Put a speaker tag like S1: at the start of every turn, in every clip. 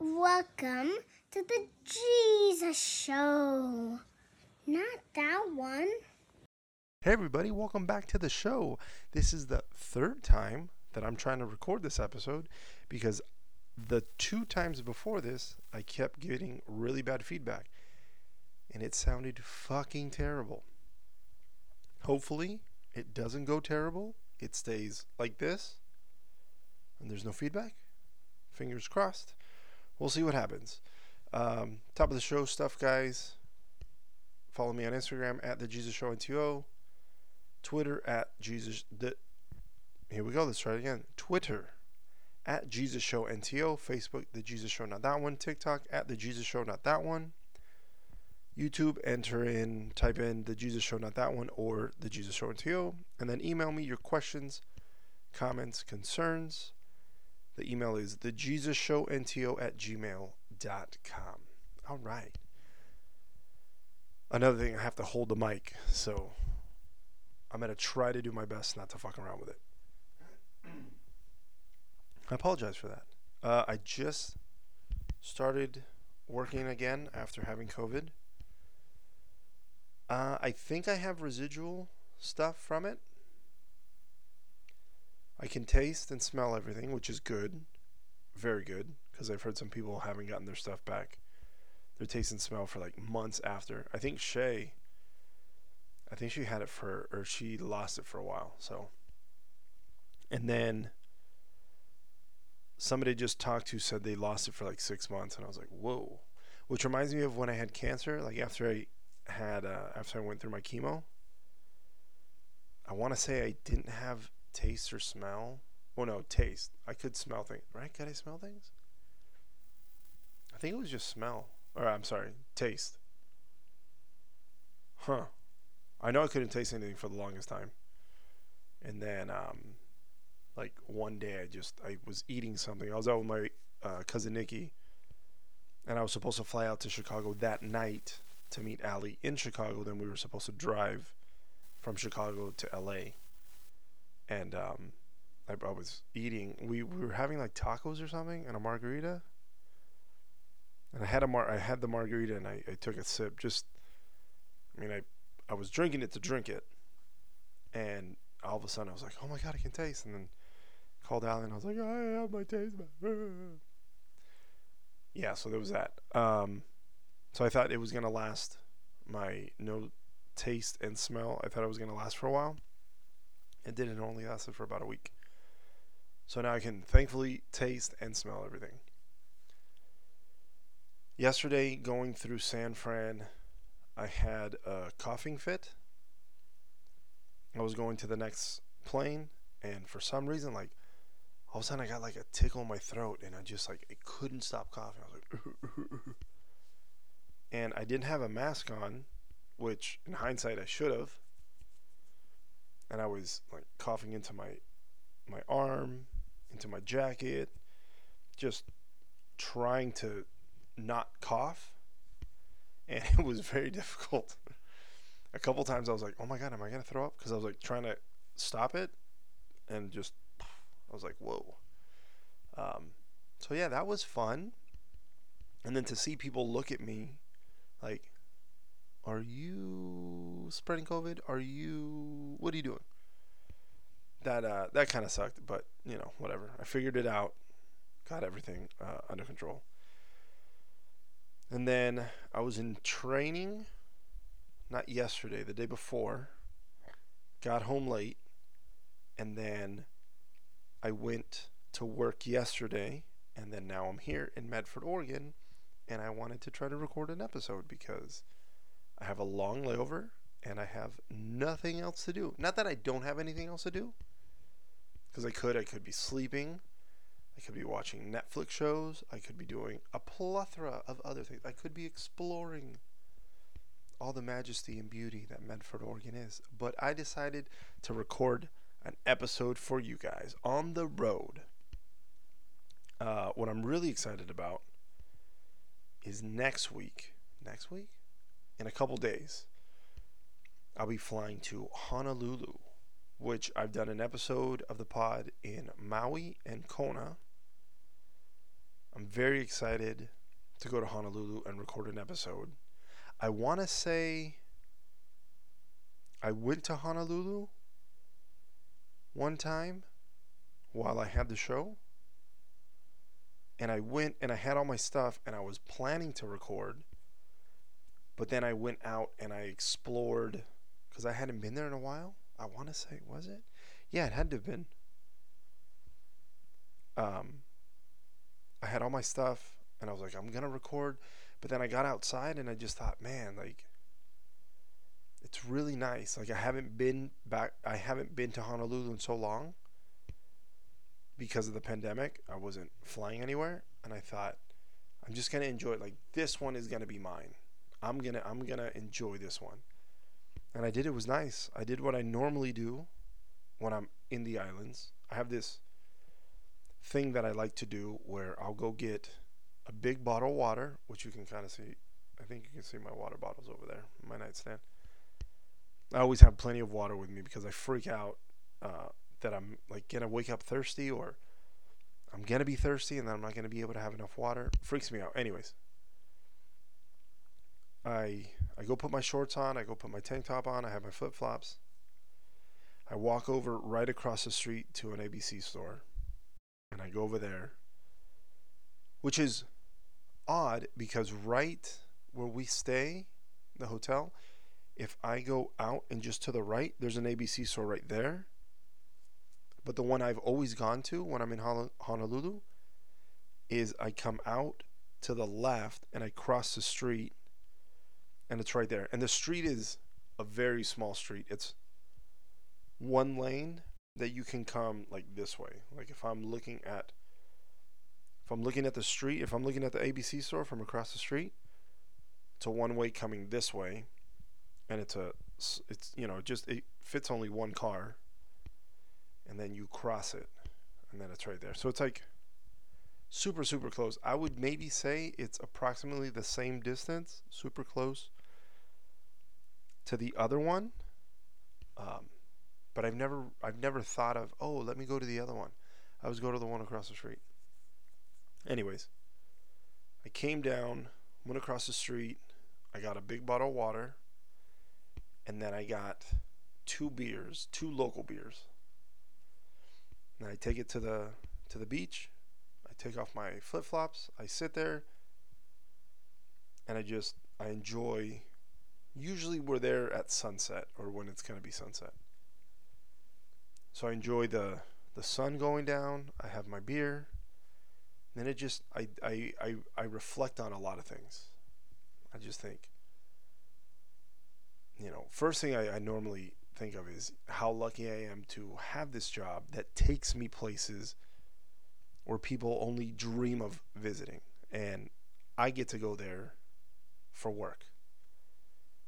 S1: Welcome to the Jesus Show. Not that one.
S2: Hey, everybody, welcome back to the show. This is the third time that I'm trying to record this episode because the two times before this, I kept getting really bad feedback and it sounded fucking terrible. Hopefully, it doesn't go terrible. It stays like this and there's no feedback. Fingers crossed. We'll see what happens. Um, top of the show stuff, guys. Follow me on Instagram at the Jesus Show NTO. Twitter at Jesus. The, here we go. Let's try it again. Twitter at Jesus Show NTO. Facebook, The Jesus Show, not that one. TikTok at The Jesus Show, not that one. YouTube, enter in, type in The Jesus Show, not that one, or The Jesus Show NTO. And then email me your questions, comments, concerns. The email is The Jesus Show NTO at gmail.com. All right. Another thing, I have to hold the mic, so I'm going to try to do my best not to fuck around with it. I apologize for that. Uh, I just started working again after having COVID. Uh, I think I have residual stuff from it. I can taste and smell everything, which is good. Very good. Because I've heard some people haven't gotten their stuff back. Their taste and smell for like months after. I think Shay, I think she had it for, or she lost it for a while. So, and then somebody just talked to said they lost it for like six months. And I was like, whoa. Which reminds me of when I had cancer. Like after I had, uh, after I went through my chemo, I want to say I didn't have taste or smell. Well, no, taste. I could smell things, right? Could I smell things? I think it was just smell. Or I'm sorry, taste. Huh. I know I couldn't taste anything for the longest time. And then, um, like one day, I just I was eating something. I was out with my uh, cousin Nikki, and I was supposed to fly out to Chicago that night to meet Ali in Chicago. Then we were supposed to drive from Chicago to L.A and um, I, I, was eating. We, we were having like tacos or something and a margarita. And I had a mar- I had the margarita and I, I took a sip. Just, I mean, I I was drinking it to drink it, and all of a sudden I was like, oh my god, I can taste. And then called Alan. I was like, I have my taste back. Yeah, so there was that. Um, so I thought it was gonna last. My no taste and smell. I thought it was gonna last for a while. It did. It only lasted for about a week. So now I can thankfully taste and smell everything. Yesterday, going through San Fran, I had a coughing fit. I was going to the next plane, and for some reason, like, all of a sudden I got like a tickle in my throat, and I just like, I couldn't stop coughing. I was like, and I didn't have a mask on, which in hindsight I should have and I was like coughing into my my arm, into my jacket, just trying to not cough, and it was very difficult. A couple times I was like, "Oh my god, am I gonna throw up?" Because I was like trying to stop it, and just I was like, "Whoa." Um, so yeah, that was fun. And then to see people look at me, like, are you spreading COVID? Are you what are you doing? That uh, that kind of sucked, but you know whatever. I figured it out, got everything uh, under control. And then I was in training, not yesterday, the day before. Got home late, and then I went to work yesterday, and then now I'm here in Medford, Oregon, and I wanted to try to record an episode because I have a long layover and I have nothing else to do. Not that I don't have anything else to do, because I could. I could be sleeping. I could be watching Netflix shows. I could be doing a plethora of other things. I could be exploring all the majesty and beauty that Medford, Oregon is. But I decided to record an episode for you guys on the road. Uh, what I'm really excited about is next week. Next week? In a couple days, I'll be flying to Honolulu, which I've done an episode of the pod in Maui and Kona. I'm very excited to go to Honolulu and record an episode. I want to say I went to Honolulu one time while I had the show. And I went and I had all my stuff and I was planning to record. But then I went out and I explored because I hadn't been there in a while. I want to say, was it? Yeah, it had to have been. Um, I had all my stuff and I was like, I'm gonna record. But then I got outside and I just thought, man, like, it's really nice. Like I haven't been back. I haven't been to Honolulu in so long because of the pandemic. I wasn't flying anywhere, and I thought, I'm just gonna enjoy it. Like this one is gonna be mine. I'm gonna I'm gonna enjoy this one. And I did. It was nice. I did what I normally do when I'm in the islands. I have this thing that I like to do where I'll go get a big bottle of water, which you can kind of see. I think you can see my water bottles over there, my nightstand. I always have plenty of water with me because I freak out uh, that I'm like gonna wake up thirsty or I'm gonna be thirsty and then I'm not gonna be able to have enough water. Freaks me out. Anyways, I I go put my shorts on. I go put my tank top on. I have my flip flops. I walk over right across the street to an ABC store, and I go over there, which is odd because right where we stay, the hotel, if I go out and just to the right, there's an ABC store right there. But the one I've always gone to when I'm in Honolulu is I come out to the left and I cross the street and it's right there. And the street is a very small street. It's one lane that you can come like this way. Like if I'm looking at if I'm looking at the street, if I'm looking at the ABC store from across the street, it's a one way coming this way and it's a it's you know just it fits only one car and then you cross it and then it's right there so it's like super super close. I would maybe say it's approximately the same distance super close to the other one. Um, but i've never i've never thought of oh let me go to the other one. I was go to the one across the street. Anyways i came down went across the street. I got a big bottle of water and then I got two beers, two local beers. And I take it to the to the beach. Take off my flip flops. I sit there, and I just I enjoy. Usually we're there at sunset or when it's gonna be sunset. So I enjoy the the sun going down. I have my beer. Then it just I I I, I reflect on a lot of things. I just think you know, first thing I, I normally think of is how lucky I am to have this job that takes me places where people only dream of visiting. And I get to go there for work.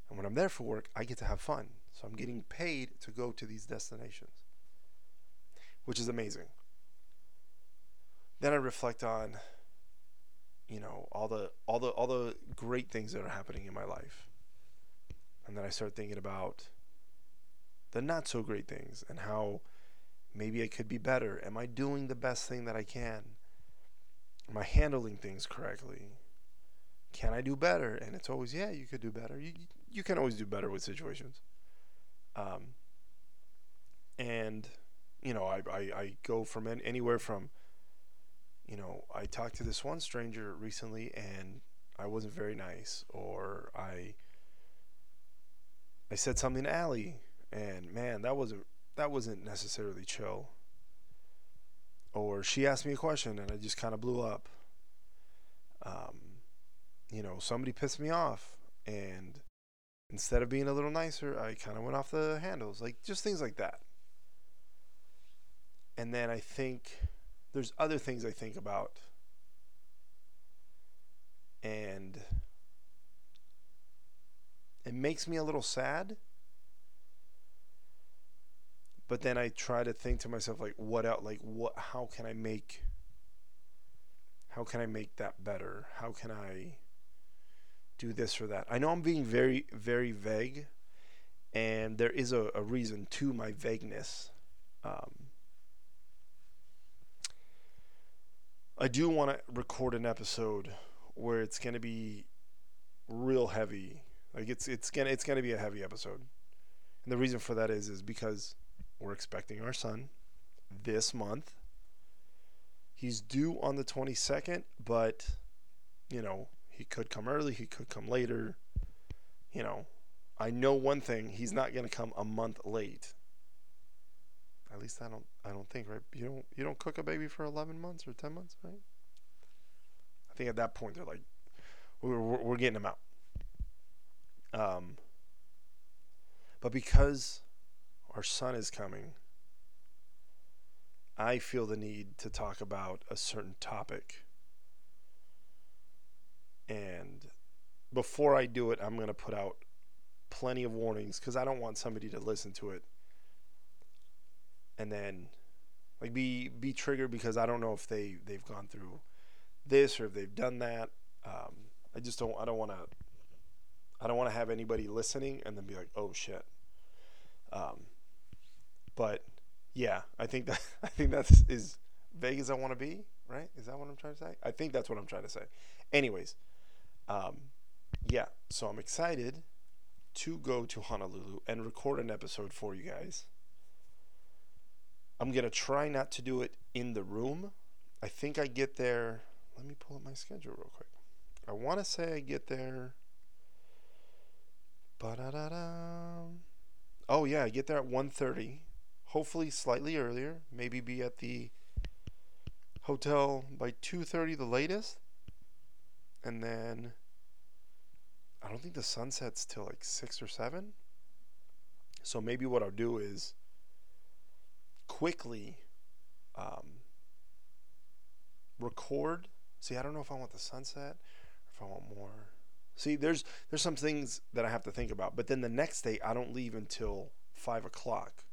S2: And when I'm there for work, I get to have fun. So I'm getting paid to go to these destinations, which is amazing. Then I reflect on, you know, all the all the all the great things that are happening in my life. And then I start thinking about the not so great things and how maybe I could be better. Am I doing the best thing that I can? Am I handling things correctly? Can I do better? And it's always, yeah, you could do better. You, you can always do better with situations. Um, and, you know, I, I, I go from anywhere from, you know, I talked to this one stranger recently and I wasn't very nice, or I I said something to Allie, and man, that wasn't that wasn't necessarily chill. Or she asked me a question and I just kind of blew up. Um, you know, somebody pissed me off, and instead of being a little nicer, I kind of went off the handles, like just things like that. And then I think there's other things I think about, and it makes me a little sad. But then I try to think to myself like what out like what how can I make how can I make that better? How can I do this or that? I know I'm being very very vague and there is a, a reason to my vagueness. Um, I do want to record an episode where it's going to be real heavy. Like it's it's gonna it's gonna be a heavy episode, and the reason for that is is because we're expecting our son this month. He's due on the twenty second, but you know he could come early, he could come later. You know, I know one thing: he's not gonna come a month late. At least I don't I don't think right. You don't you don't cook a baby for eleven months or ten months, right? I think at that point they're like, we're we're, we're getting him out. Um, but because our son is coming, I feel the need to talk about a certain topic. And before I do it, I'm going to put out plenty of warnings because I don't want somebody to listen to it and then like be be triggered because I don't know if they they've gone through this or if they've done that. Um, I just don't I don't want to I don't want to have anybody listening and then be like, oh shit. Um, but yeah, I think that I think that's as vague as I want to be. Right? Is that what I'm trying to say? I think that's what I'm trying to say. Anyways, um, yeah. So I'm excited to go to Honolulu and record an episode for you guys. I'm gonna try not to do it in the room. I think I get there. Let me pull up my schedule real quick. I want to say I get there Ba-da-da-da. Oh yeah, I get there at 1.30. Hopefully slightly earlier. Maybe be at the hotel by 2.30 the latest. And then I don't think the sun sets till like 6 or 7. So maybe what I'll do is quickly um, record. See, I don't know if I want the sunset or if I want more See, there's there's some things that I have to think about. But then the next day, I don't leave until five o'clock,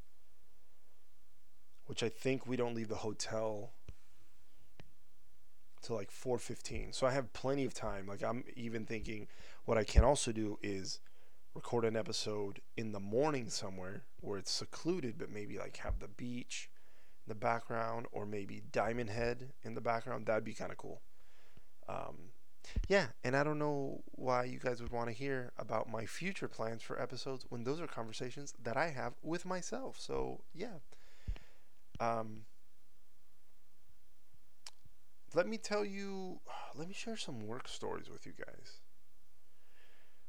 S2: which I think we don't leave the hotel till like four fifteen. So I have plenty of time. Like I'm even thinking, what I can also do is record an episode in the morning somewhere where it's secluded, but maybe like have the beach in the background or maybe Diamond Head in the background. That'd be kind of cool. Um, yeah, and I don't know why you guys would want to hear about my future plans for episodes when those are conversations that I have with myself. So, yeah. Um let me tell you, let me share some work stories with you guys.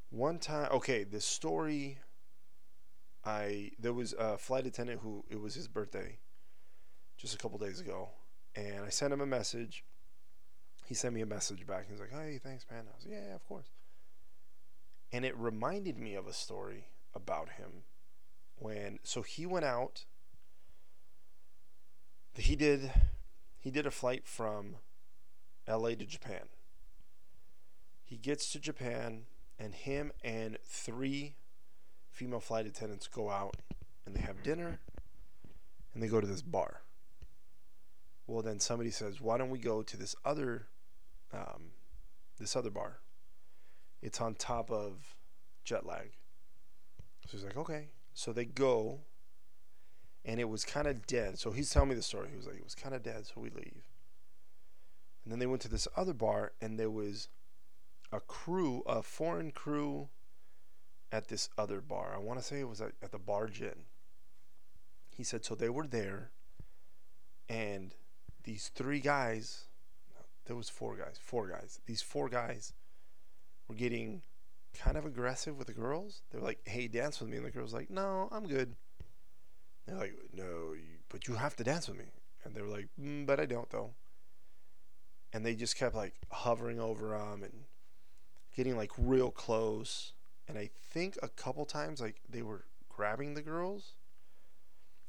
S2: One time, okay, this story I there was a flight attendant who it was his birthday just a couple days ago and I sent him a message he sent me a message back. He was like, "Hey, thanks, man." I was like, "Yeah, yeah, of course." And it reminded me of a story about him when so he went out. He did he did a flight from L.A. to Japan. He gets to Japan, and him and three female flight attendants go out and they have dinner, and they go to this bar. Well, then somebody says, "Why don't we go to this other um, this other bar. It's on top of jet lag. So he's like, okay. So they go, and it was kind of dead. So he's telling me the story. He was like, it was kind of dead, so we leave. And then they went to this other bar, and there was a crew, a foreign crew at this other bar. I want to say it was at, at the Bar Gin. He said, so they were there, and these three guys there was four guys. Four guys. These four guys were getting kind of aggressive with the girls. They were like, "Hey, dance with me," and the girls like, "No, I'm good." They're like, "No, you, but you have to dance with me," and they were like, mm, "But I don't though." And they just kept like hovering over them and getting like real close. And I think a couple times like they were grabbing the girls.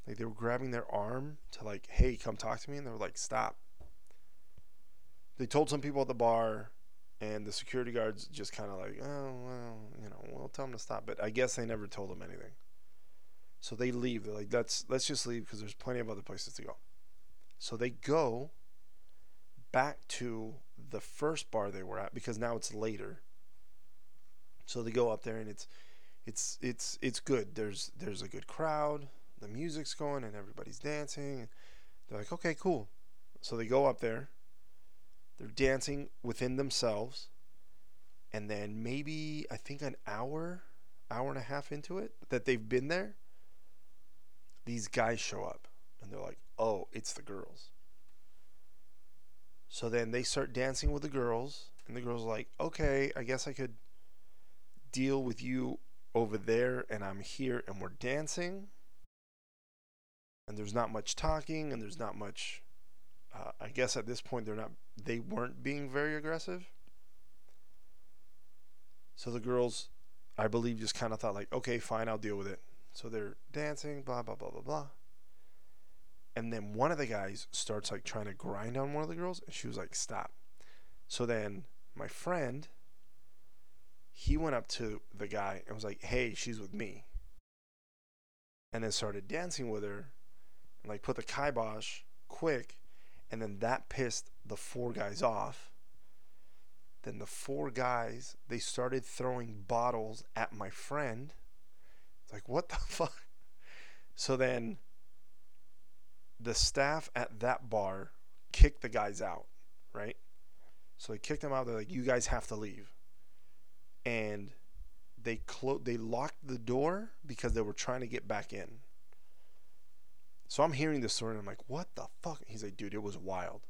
S2: Like they were grabbing their arm to like, "Hey, come talk to me," and they were like, "Stop." they told some people at the bar, and the security guards just kind of like, oh well, you know, we'll tell them to stop. But I guess they never told them anything. So they leave. They're like, let's let's just leave because there's plenty of other places to go. So they go back to the first bar they were at because now it's later. So they go up there and it's it's it's it's good. There's there's a good crowd. The music's going and everybody's dancing. They're like, okay, cool. So they go up there They're dancing within themselves. And then maybe I think an hour, hour and a half into it that they've been there, these guys show up and they're like, "Oh, it's the girls." So then they start dancing with the girls, and the girls are like, "Okay, I guess I could deal with you over there and I'm here and we're dancing." And there's not much talking and there's not much uh, I guess at this point they're not they weren't being very aggressive. So the girls, I believe, just kind of thought like, okay, fine, I'll deal with it. So they're dancing, blah blah blah blah blah. And then one of the guys starts like trying to grind on one of the girls, and she was like, stop. So then my friend, he went up to the guy and was like, hey, she's with me. And then started dancing with her, and like put the kibosh quick and then that pissed the four guys off. Then the four guys, they started throwing bottles at my friend. It's like, what the fuck? So then the staff at that bar kicked the guys out, right? So they kicked them out. They're like, you guys have to leave. And they clo- they locked the door because they were trying to get back in. So I'm hearing this story and I'm like, what the fuck? He's like, dude, it was wild.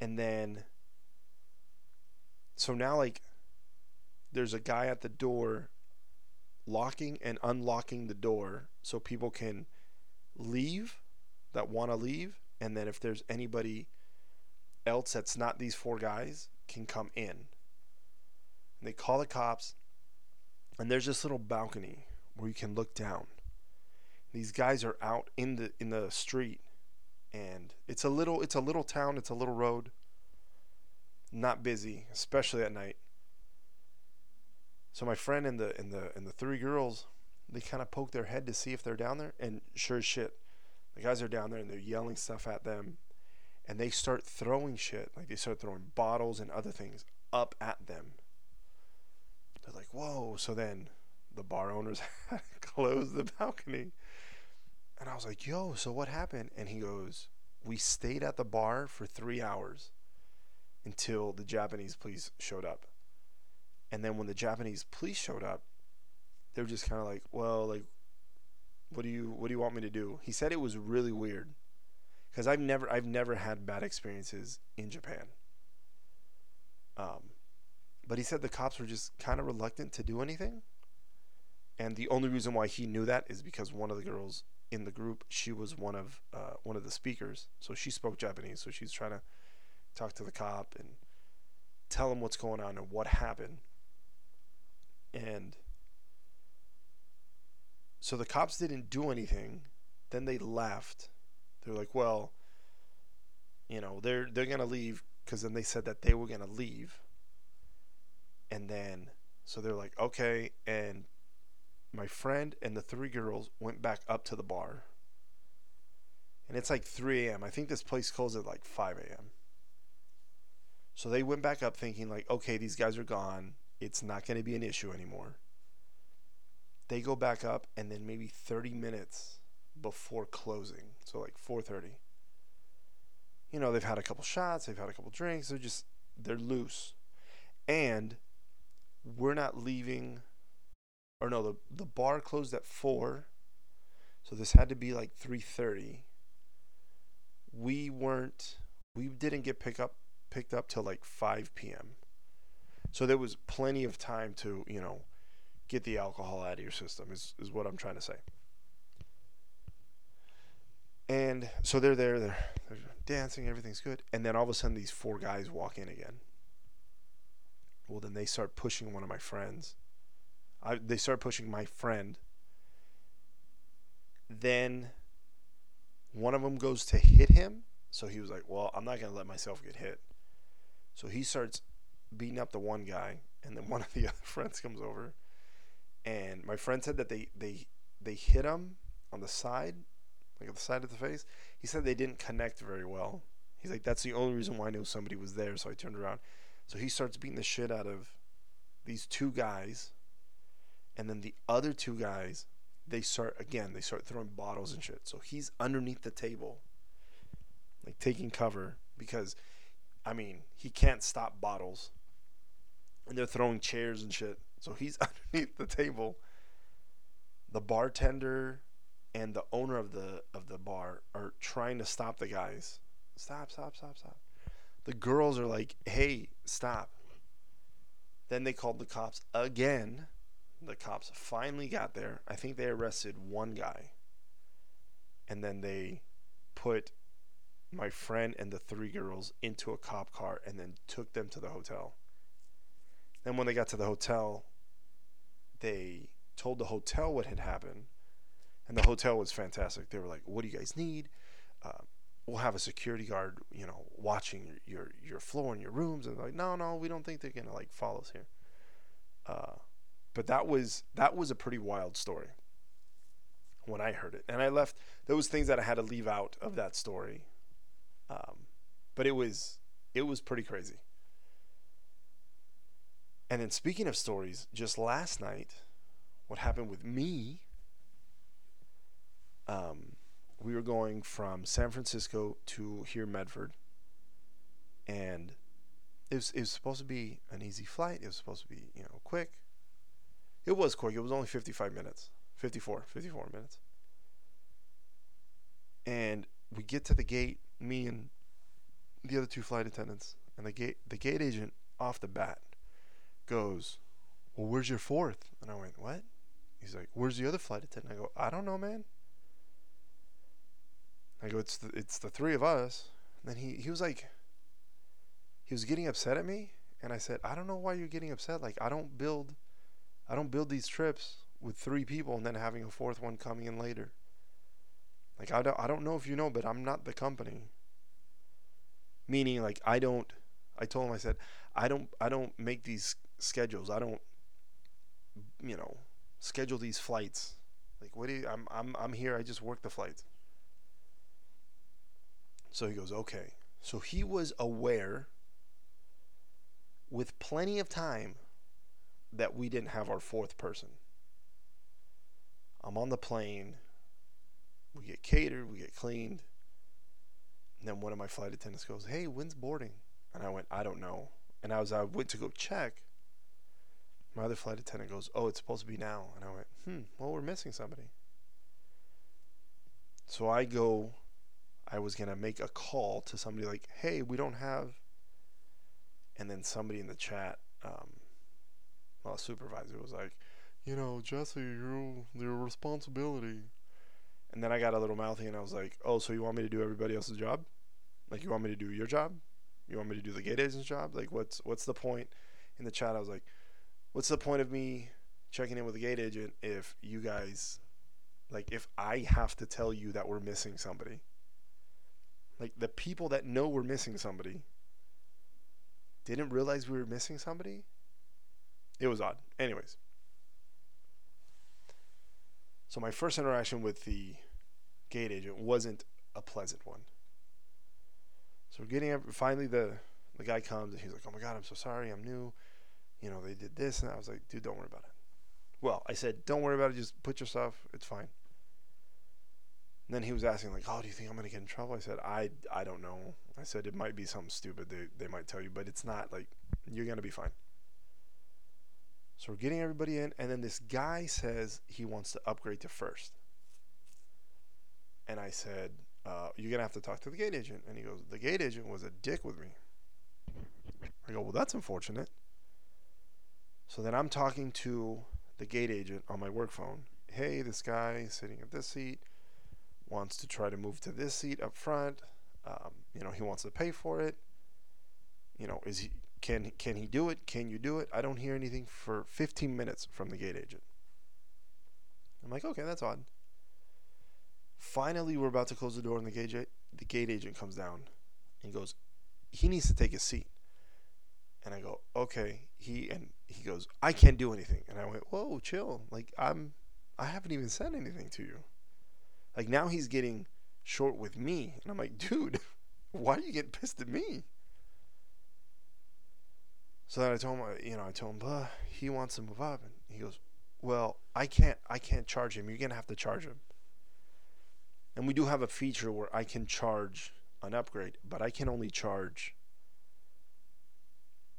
S2: And then, so now, like, there's a guy at the door locking and unlocking the door so people can leave that want to leave. And then if there's anybody else that's not these four guys, can come in. And they call the cops, and there's this little balcony where you can look down these guys are out in the in the street and it's a little it's a little town it's a little road not busy especially at night so my friend and the and the and the three girls they kind of poke their head to see if they're down there and sure as shit the guys are down there and they're yelling stuff at them and they start throwing shit like they start throwing bottles and other things up at them they're like whoa so then the bar owners close the balcony and I was like, yo, so what happened? And he goes, we stayed at the bar for three hours until the Japanese police showed up. And then when the Japanese police showed up, they were just kind of like, well, like, what do you what do you want me to do? He said it was really weird because I've never I've never had bad experiences in Japan. Um, but he said the cops were just kind of reluctant to do anything. And the only reason why he knew that is because one of the girls in the group, she was one of uh, one of the speakers, so she spoke Japanese. So she's trying to talk to the cop and tell him what's going on and what happened. And so the cops didn't do anything. Then they left. They're like, well, you know, they're they're gonna leave because then they said that they were gonna leave. And then so they're like, okay, and my friend and the three girls went back up to the bar. And it's like 3 a.m. I think this place closed at like 5 a.m. So they went back up thinking, like, okay, these guys are gone. It's not going to be an issue anymore. They go back up, and then maybe 30 minutes before closing, so like 4:30. You know, they've had a couple shots, they've had a couple drinks. They're just they're loose, and we're not leaving or no, the the bar closed at four, so this had to be like three thirty. We weren't, we didn't get pick up picked up till like five p.m. So there was plenty of time to you know get the alcohol out of your system. Is is what I'm trying to say. And so they're there, they're, they're dancing, everything's good. And then all of a sudden, these four guys walk in again. Well, then they start pushing one of my friends I, they start pushing my friend. Then one of them goes to hit him. So he was like, Well, I'm not going to let myself get hit. So he starts beating up the one guy. And then one of the other friends comes over. And my friend said that they, they, they hit him on the side, like on the side of the face. He said they didn't connect very well. He's like, That's the only reason why I knew somebody was there. So I turned around. So he starts beating the shit out of these two guys and then the other two guys they start again they start throwing bottles and shit so he's underneath the table like taking cover because I mean, he can't stop bottles. And they're throwing chairs and shit. So he's underneath the table. The bartender and the owner of the of the bar are trying to stop the guys. Stop, stop, stop, stop. The girls are like, "Hey, stop." Then they called the cops again. The cops finally got there. I think they arrested one guy. And then they put my friend and the three girls into a cop car and then took them to the hotel. Then when they got to the hotel, they told the hotel what had happened, and the hotel was fantastic. They were like, "What do you guys need? Uh, we'll have a security guard, you know, watching your your, floor and your rooms." And like, "No, no, we don't think they're gonna like follow us here." Uh, but that was that was a pretty wild story when I heard it, and I left. those things that I had to leave out of that story, um, but it was it was pretty crazy. And then speaking of stories, just last night, what happened with me? Um, we were going from San Francisco to here Medford, and it was it was supposed to be an easy flight. It was supposed to be you know quick. It was quick. It was only 55 minutes, 54, 54 minutes. And we get to the gate, me and the other two flight attendants, and the gate the gate agent off the bat goes, "Well, where's your fourth? And I went, "What?" He's like, "Where's the other flight attendant?" I go, "I don't know, man." I go, "It's the, it's the three of us." And then he he was like, he was getting upset at me, and I said, "I don't know why you're getting upset. Like, I don't build, I don't build these trips with three people and then having a fourth one coming in later." Like I don't I don't know if you know, but I'm not the company. Meaning like I don't I told him I said I don't I don't make these schedules. I don't you know schedule these flights. Like what do you I'm I'm I'm here. I just work the flights. So he goes, "Okay." So he was aware with plenty of time that we didn't have our fourth person. I'm on the plane we get catered, we get cleaned. And then one of my flight attendants goes, "Hey, when's boarding?" And I went, "I don't know." And as I went to go check, my other flight attendant goes, "Oh, it's supposed to be now." And I went, "Hmm, well, we're missing somebody." So I go I was going to make a call to somebody like, "Hey, we don't have." And then somebody in the chat um well, supervisor was like, "You know, Jesse, you your responsibility and then I got a little mouthy and I was like, oh, so you want me to do everybody else's job? Like, you want me to do your job? You want me to do the gate agent's job? Like, what's what's the point? In the chat, I was like, what's the point of me checking in with the gate agent if you guys, like, if I have to tell you that we're missing somebody? Like, the people that know we're missing somebody didn't realize we were missing somebody? It was odd. Anyways. So my first interaction with the gate agent wasn't a pleasant one. So we're getting finally the the guy comes and he's like, "Oh my god, I'm so sorry. I'm new. You know, they did this." And I was like, "Dude, don't worry about it." Well, I said, "Don't worry about it. Just put your stuff. It's fine." And then he was asking like, "Oh, do you think I'm gonna get in trouble?" I said, "I I don't know." I said it might be something stupid they they might tell you, but it's not like you're gonna be fine. So we're getting everybody in, and then this guy says he wants to upgrade to first. And I said, uh, You're going to have to talk to the gate agent. And he goes, The gate agent was a dick with me. I go, Well, that's unfortunate. So then I'm talking to the gate agent on my work phone. Hey, this guy sitting at this seat wants to try to move to this seat up front. Um, you know, he wants to pay for it. You know, is he can can he do it? Can you do it? I don't hear anything for 15 minutes from the gate agent. I'm like, okay, that's odd. Finally, we're about to close the door, and the gate the gate agent comes down and goes, he needs to take a seat. And I go, okay. He and he goes, I can't do anything. And I went, whoa, chill. Like I'm, I haven't even said anything to you. Like now he's getting short with me, and I'm like, dude, why are you getting pissed at me? So then I told him, uh, you know, I told him, he wants to move up, and he goes, well, I can't, I can't charge him. You're gonna have to charge him. And we do have a feature where I can charge an upgrade, but I can only charge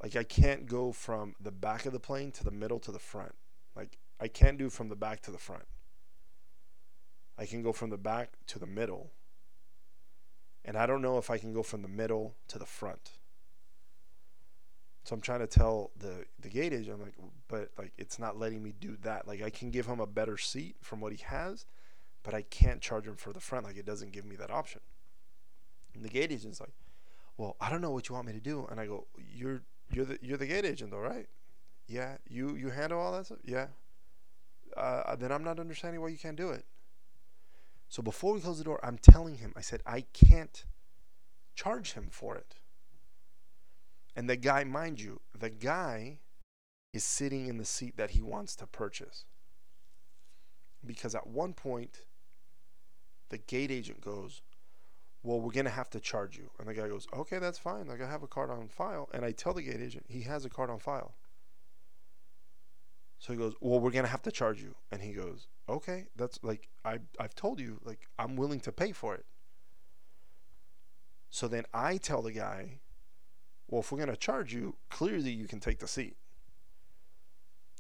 S2: Like I can't go from the back of the plane to the middle to the front. Like I can't do from the back to the front. I can go from the back to the middle. And I don't know if I can go from the middle to the front. So I'm trying to tell the the gate agent, I'm like, but like it's not letting me do that. Like I can give him a better seat from what he has, but I can't charge him for the front. Like it doesn't give me that option. And the gate agent's like, well, I don't know what you want me to do. And I go, you're you're the you're the gate agent though, right? Yeah. You you handle all that stuff. Yeah. Uh, then I'm not understanding why you can't do it. So before we close the door, I'm telling him, I said, I can't charge him for it. And the guy, mind you, the guy is sitting in the seat that he wants to purchase. Because at one point, the gate agent goes, Well, we're going to have to charge you. And the guy goes, Okay, that's fine. Like, I have a card on file. And I tell the gate agent, He has a card on file. So he goes, Well, we're going to have to charge you. And he goes, Okay, that's like, I, I've told you, like, I'm willing to pay for it. So then I tell the guy, well, if we're going to charge you, clearly you can take the seat.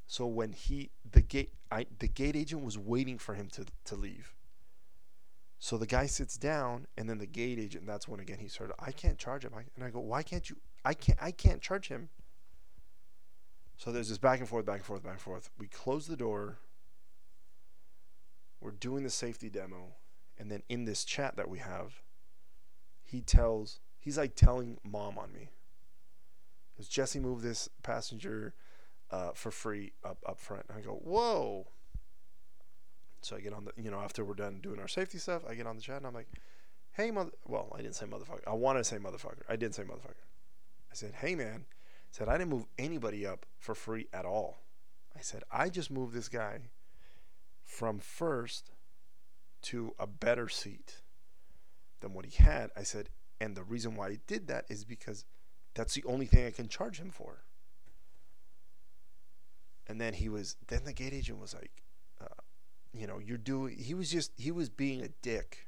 S2: So when he the gate I the gate agent was waiting for him to to leave. So the guy sits down, and then the gate agent. That's when again he started. I can't charge him. I, and I go, why can't you? I can't. I can't charge him. So there's this back and forth, back and forth, back and forth. We close the door. We're doing the safety demo, and then in this chat that we have, he tells he's like telling mom on me. Because Jesse moved this passenger uh, for free up up front. And I go, whoa. So I get on the, you know, after we're done doing our safety stuff, I get on the chat and I'm like, hey, mother. Well, I didn't say motherfucker. I wanted to say motherfucker. I didn't say motherfucker. I said, hey, man. I said, I didn't move anybody up for free at all. I said, I just moved this guy from first to a better seat than what he had. I said, and the reason why I did that is because that's the only thing I can charge him for. And then he was, then the gate agent was like, uh, you know, you're doing, he was just, he was being a dick.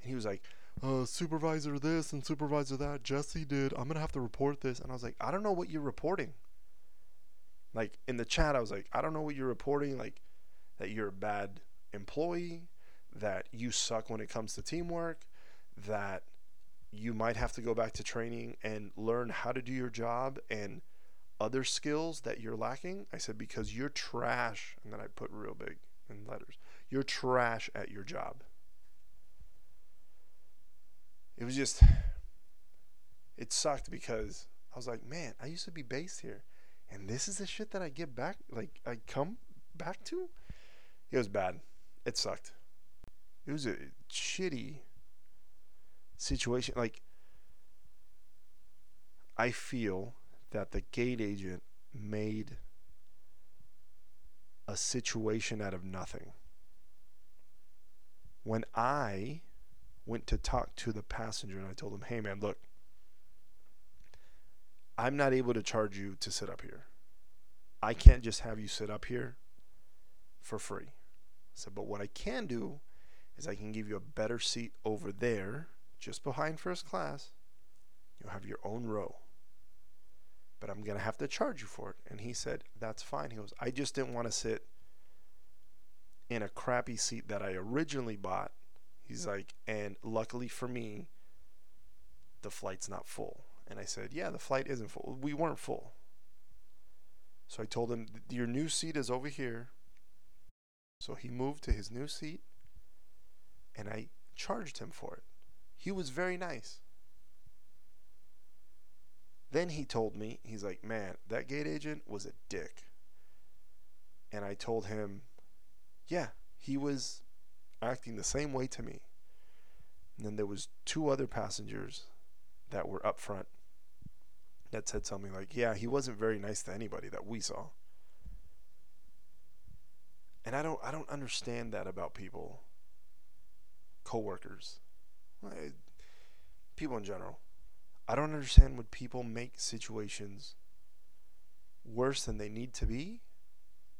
S2: And he was like, uh, supervisor this and supervisor that. Jesse did. I'm to have to report this. And I was like, I don't know what you're reporting. Like in the chat, I was like, I don't know what you're reporting. Like that you're a bad employee, that you suck when it comes to teamwork, that you might have to go back to training and learn how to do your job and other skills that you're lacking. I said, because you're trash. And then I put real big in letters. You're trash at your job. It was just, it sucked because I was like, man, I used to be based here. And this is the shit that I get back, like, I come back to? It was bad. It sucked. It was a shitty situation like I feel that the gate agent made a situation out of nothing. When I went to talk to the passenger and I told him, "Hey man, look, I'm not able to charge you to sit up here. I can't just have you sit up here for free." I said, "But what I can do is I can give you a better seat over there just behind first class. You'll have your own row. But I'm going to have to charge you for it. And he said, That's fine. He goes, I just didn't want to sit in a crappy seat that I originally bought. He's like, And luckily for me, the flight's not full. And I said, Yeah, the flight isn't full. We weren't full. So I told him, Your new seat is over here. So he moved to his new seat and I charged him for it. He was very nice. Then he told me, he's like, man, that gate agent was a dick. And I told him, yeah, he was acting the same way to me. And then there was two other passengers that were up front that said something like, yeah, he wasn't very nice to anybody that we saw. And I don't I don't understand that about people coworkers eh, people in general. I don't understand when people make situations worse than they need to be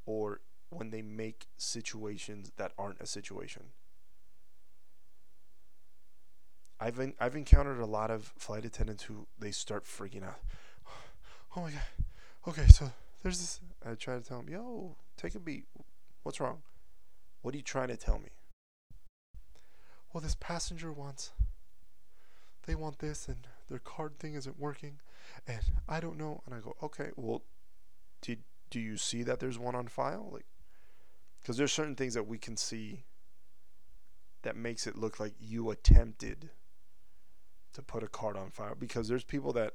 S2: or when they make situations that aren't a situation. I've I've encountered a lot of flight attendants who they start freaking out. oh my god. Okay, so there's this. I try to tell him, yo, take a beat. What's wrong? What are you trying to tell me? Well, this passenger wants. They want this, and their card thing isn't working, and I don't know. And I go, okay, well, did do you see that there's one on file? Like, because there's certain things that we can see that makes it look like you attempted to put a card on file. Because there's people that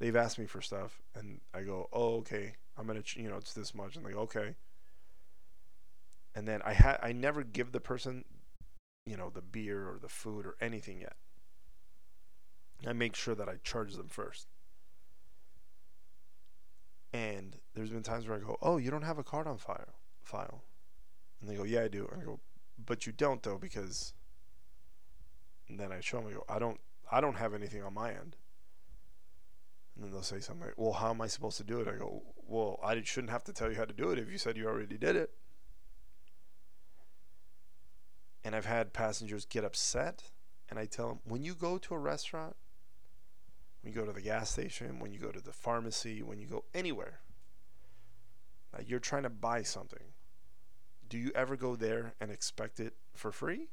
S2: they've asked me for stuff, and I go, oh, okay, I'm gonna, you know, it's this much, and go, okay. And then I had, I never give the person, you know, the beer or the food or anything yet. I make sure that I charge them first. And there's been times where I go, "Oh, you don't have a card on file." File, and they go, "Yeah, I do." And I go, "But you don't though, because." And then I show them, I go, "I don't, I don't have anything on my end." And then they'll say something like, "Well, how am I supposed to do it?" I go, "Well, I shouldn't have to tell you how to do it if you said you already did it." And I've had passengers get upset, and I tell them, "When you go to a restaurant, when you go to the gas station, when you go to the pharmacy, when you go anywhere, you're trying to buy something. Do you ever go there and expect it for free?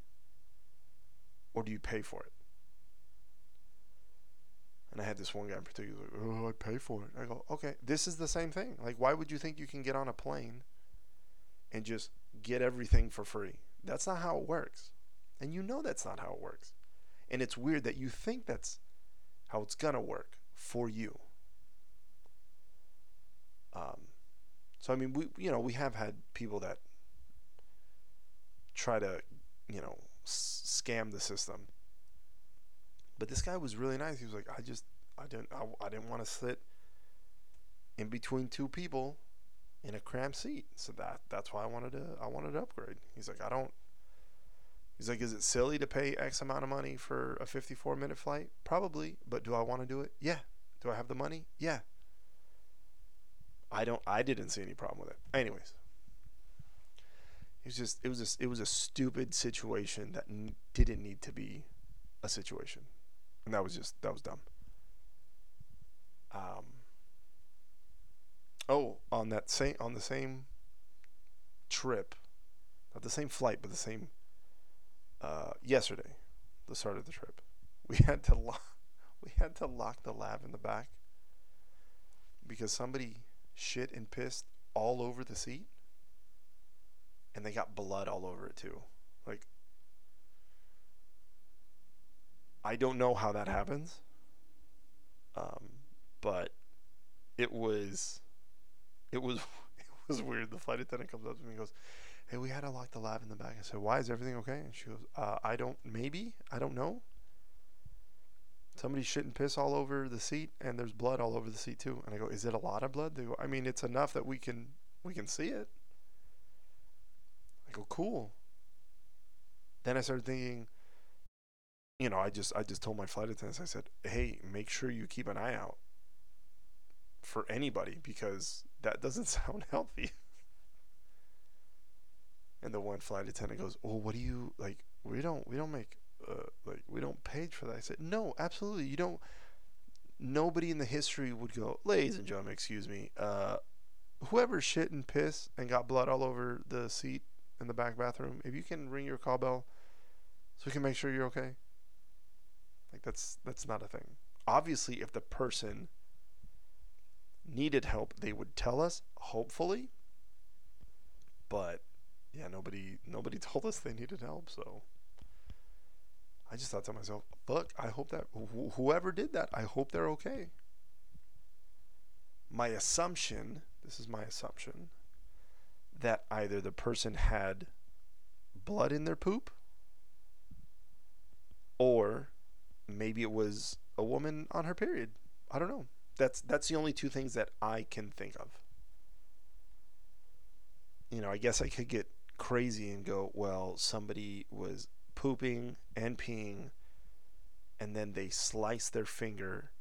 S2: Or do you pay for it? And I had this one guy in particular, oh, I pay for it. I go, okay, this is the same thing. Like, why would you think you can get on a plane and just get everything for free? That's not how it works. And you know that's not how it works. And it's weird that you think that's how it's gonna work for you. Um, so I mean, we you know we have had people that try to you know s- scam the system, but this guy was really nice. He was like, I just I didn't I, I didn't want to sit in between two people in a cramped seat, so that that's why I wanted to I wanted to upgrade. He's like, I don't He's like, is it silly to pay X amount of money for a 54 minute flight? Probably, but do I want to do it? Yeah. Do I have the money? Yeah. I don't. I didn't see any problem with it. Anyways, it was just it was a, it was a stupid situation that n- didn't need to be a situation, and that was just that was dumb. Um. Oh, on that same on the same trip, not the same flight, but the same uh, yesterday, the start of the trip, we had to lock we had to lock the lav in the back because somebody shit and pissed all over the seat, and they got blood all over it too. Like, I don't know how that happens, um, but it was it was it was weird. The flight attendant comes up to me and goes hey, we had to lock the lav in the back. I said, why? Is everything okay? And she goes, uh, I don't, maybe, I don't know. Somebody shit and piss all over the seat, and there's blood all over the seat too. And I go, is it a lot of blood? They go, I mean, it's enough that we can we can see it. I go, cool. Then I started thinking, you know, I just I just told my flight attendants, I said, hey, make sure you keep an eye out for anybody because that doesn't sound healthy. And the one flight attendant goes, "Well, what do you like? We don't we don't make uh, like we don't pay for that." I said, "No, absolutely. You don't. Nobody in the history would go, ladies and gentlemen, excuse me. Uh, whoever shit and piss and got blood all over the seat in the back bathroom, if you can ring your call bell, so we can make sure you're okay. Like that's that's not a thing. Obviously, if the person needed help, they would tell us. Hopefully, but nobody told us they needed help, so I just thought to myself, "Fuck! I hope that wh- whoever did that, I hope they're okay." My assumption, this is my assumption, that either the person had blood in their poop, or maybe it was a woman on her period. I don't know. That's that's the only two things that I can think of. You know, I guess I could get crazy and go, well, somebody was pooping and peeing, and then they slice their finger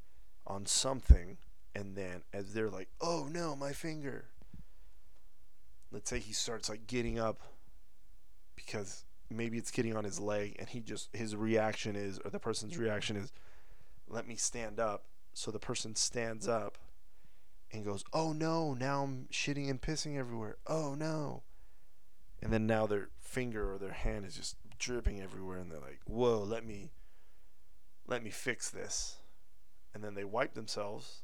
S2: on something, and then as they're like, oh no, my finger. Let's say he starts like getting up because maybe it's getting on his leg, and he just, his reaction is, or the person's reaction is, let me stand up. So the person stands up and goes, "Oh no, now I'm shitting and pissing everywhere. Oh no." And then now their finger or their hand is just dripping everywhere and they're like, "Whoa, let me let me fix this." And then they wipe themselves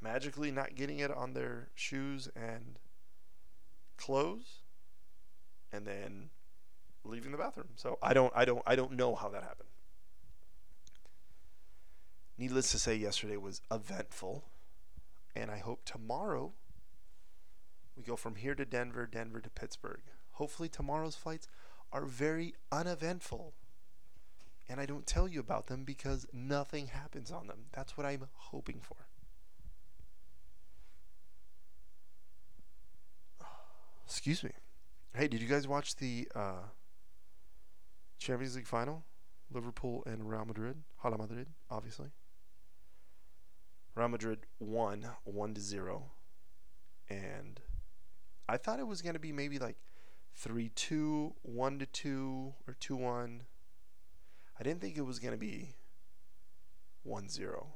S2: magically not getting it on their shoes and clothes and then leaving the bathroom. So I don't I don't I don't know how that happened. Needless to say yesterday was eventful and I hope tomorrow we go from here to Denver, Denver to Pittsburgh. Hopefully tomorrow's flights are very uneventful. And I don't tell you about them because nothing happens on them. That's what I'm hoping for. Excuse me. Hey, did you guys watch the uh, Champions League final? Liverpool and Real Madrid. Hala Madrid, obviously. Real Madrid won 1 to 0. And I thought it was going to be maybe like 3 2, 1 to 2, or 2 1. I didn't think it was going to be 1 0.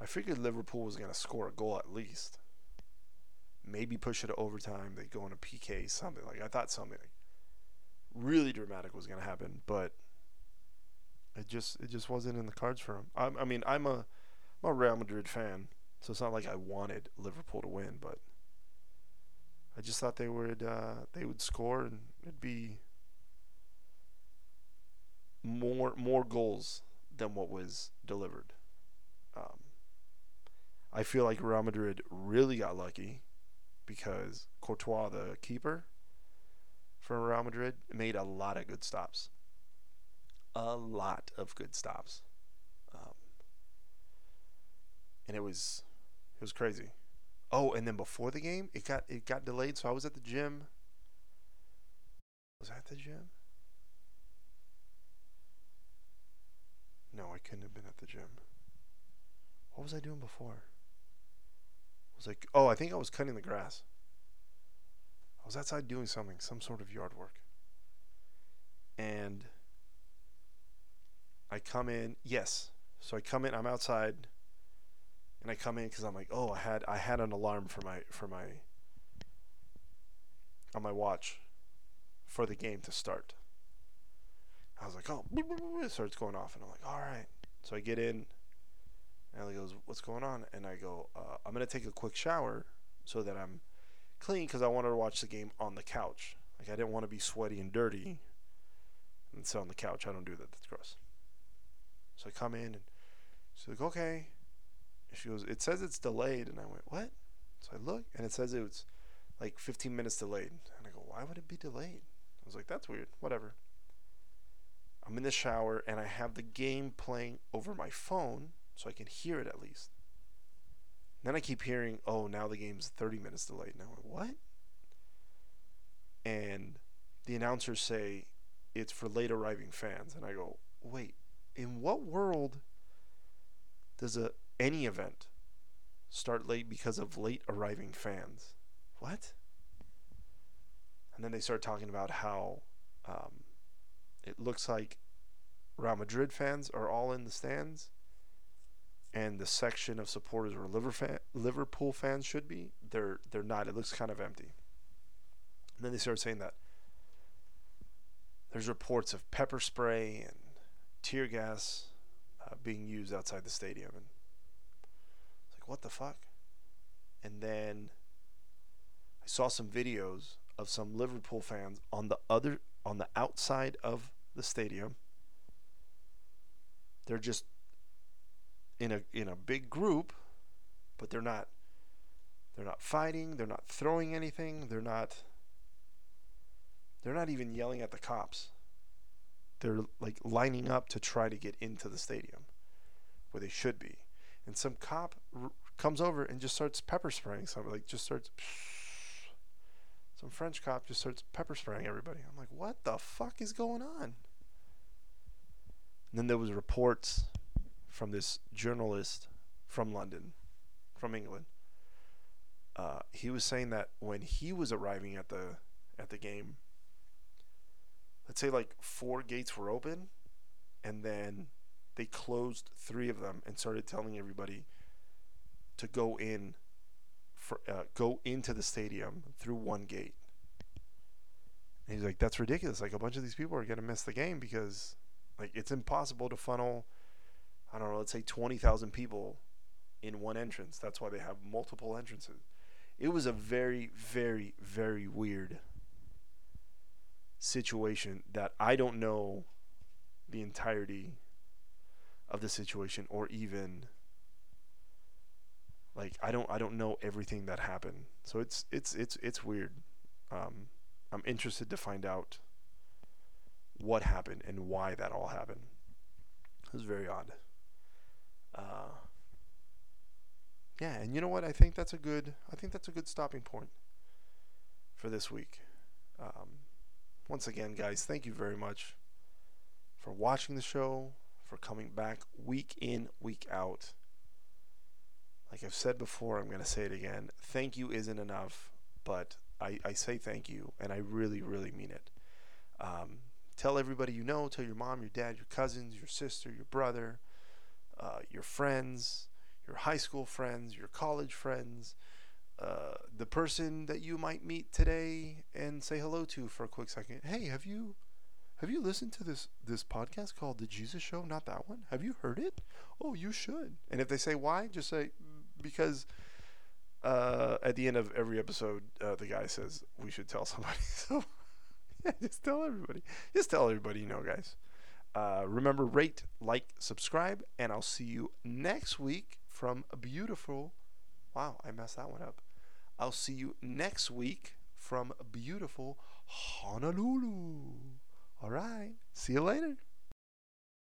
S2: I figured Liverpool was going to score a goal at least maybe push it to overtime. They go a PK, something like I thought something really dramatic was going to happen, but it just it just wasn't in the cards for him. I, I mean, I'm a I'm a Real Madrid fan, so it's not like I wanted Liverpool to win, but I just thought they would uh, they would score and it'd be more more goals than what was delivered. Um, I feel like Real Madrid really got lucky because Courtois, the keeper for Real Madrid, made a lot of good stops. A lot of good stops. Um, and it was it was crazy. Oh, and then before the game, it got it got delayed, so I was at the gym. Was I at the gym? No, I couldn't have been at the gym. What was I doing before? I was like, oh, I think I was cutting the grass. I was outside doing something, some sort of yard work. And I come in, yes. So I come in, I'm outside, and I come in because I'm like, oh, I had I had an alarm for my for my on my watch for the game to start. I was like, oh, it starts going off, and I'm like, all right. So I get in, and Ellie goes, "What's going on?" And I go, uh, "I'm gonna take a quick shower so that I'm clean because I wanted to watch the game on the couch. Like I didn't want to be sweaty and dirty and sit on the couch. I don't do that. That's gross." So I come in and she's like, "Okay." And she goes, "It says it's delayed," and I went, "What?" So I look and it says it's like 15 minutes delayed, and I go, "Why would it be delayed?" I was like, "That's weird. Whatever." I'm in the shower and I have the game playing over my phone so I can hear it at least. Then I keep hearing, oh, now the game's 30 minutes delayed. Now, I went, what? And the announcers say it's for late arriving fans. And I go, wait, in what world does a any event start late because of late arriving fans? What? And then they start talking about how um, it looks like Real Madrid fans are all in the stands and the section of supporters where Liverpool fans should be, they're they're not. It looks kind of empty. And then they start saying that there's reports of pepper spray and tear gas uh, being used outside the stadium, and what the fuck? And then I saw some videos of some Liverpool fans on the other on the outside of the stadium. They're just in a in a big group, but they're not they're not fighting, they're not throwing anything, they're not they're not even yelling at the cops. They're like lining up to try to get into the stadium where they should be. And some cop r- comes over and just starts pepper spraying somebody, like just starts some French cop just starts pepper spraying everybody. I'm like, what the fuck is going on? And then there was reports from this journalist from London, from England. Uh, he was saying that when he was arriving at the at the game, let's say like four gates were open, and then they closed three of them and started telling everybody to go in for uh, go into the stadium through one gate. And he's like, "That's ridiculous! Like a bunch of these people are gonna miss the game because like it's impossible to funnel, I don't know, let's say twenty thousand people in one entrance. That's why they have multiple entrances. It was a very, very, very weird situation that I don't know the entirety of the situation or even like I don't I don't know everything that happened. So it's it's it's it's weird. Um, I'm interested to find out what happened and why that all happened. It was very odd. Uh, yeah, and you know what? I think that's a good. I think that's a good stopping point for this week. Um, once again, guys, thank you very much for watching the show, for coming back week in, week out. Like I've said before, I'm going to say it again. Thank you isn't enough, but I, I say thank you, and I really, really mean it. Um, tell everybody you know, tell your mom, your dad, your cousins, your sister, your brother, uh, your friends, your high school friends, your college friends, uh, the person that you might meet today and say hello to for a quick second. Hey, have you have you listened to this this podcast called The Jesus Show? Not that one. Have you heard it? Oh, you should. And if they say why, just say because uh, at the end of every episode, uh, the guy says we should tell somebody. So yeah, just tell everybody. Just tell everybody you know, guys. Uh, remember, rate, like, subscribe, and I'll see you next week from beautiful. Wow, I messed that one up. I'll see you next week from beautiful Honolulu. All right. See you later.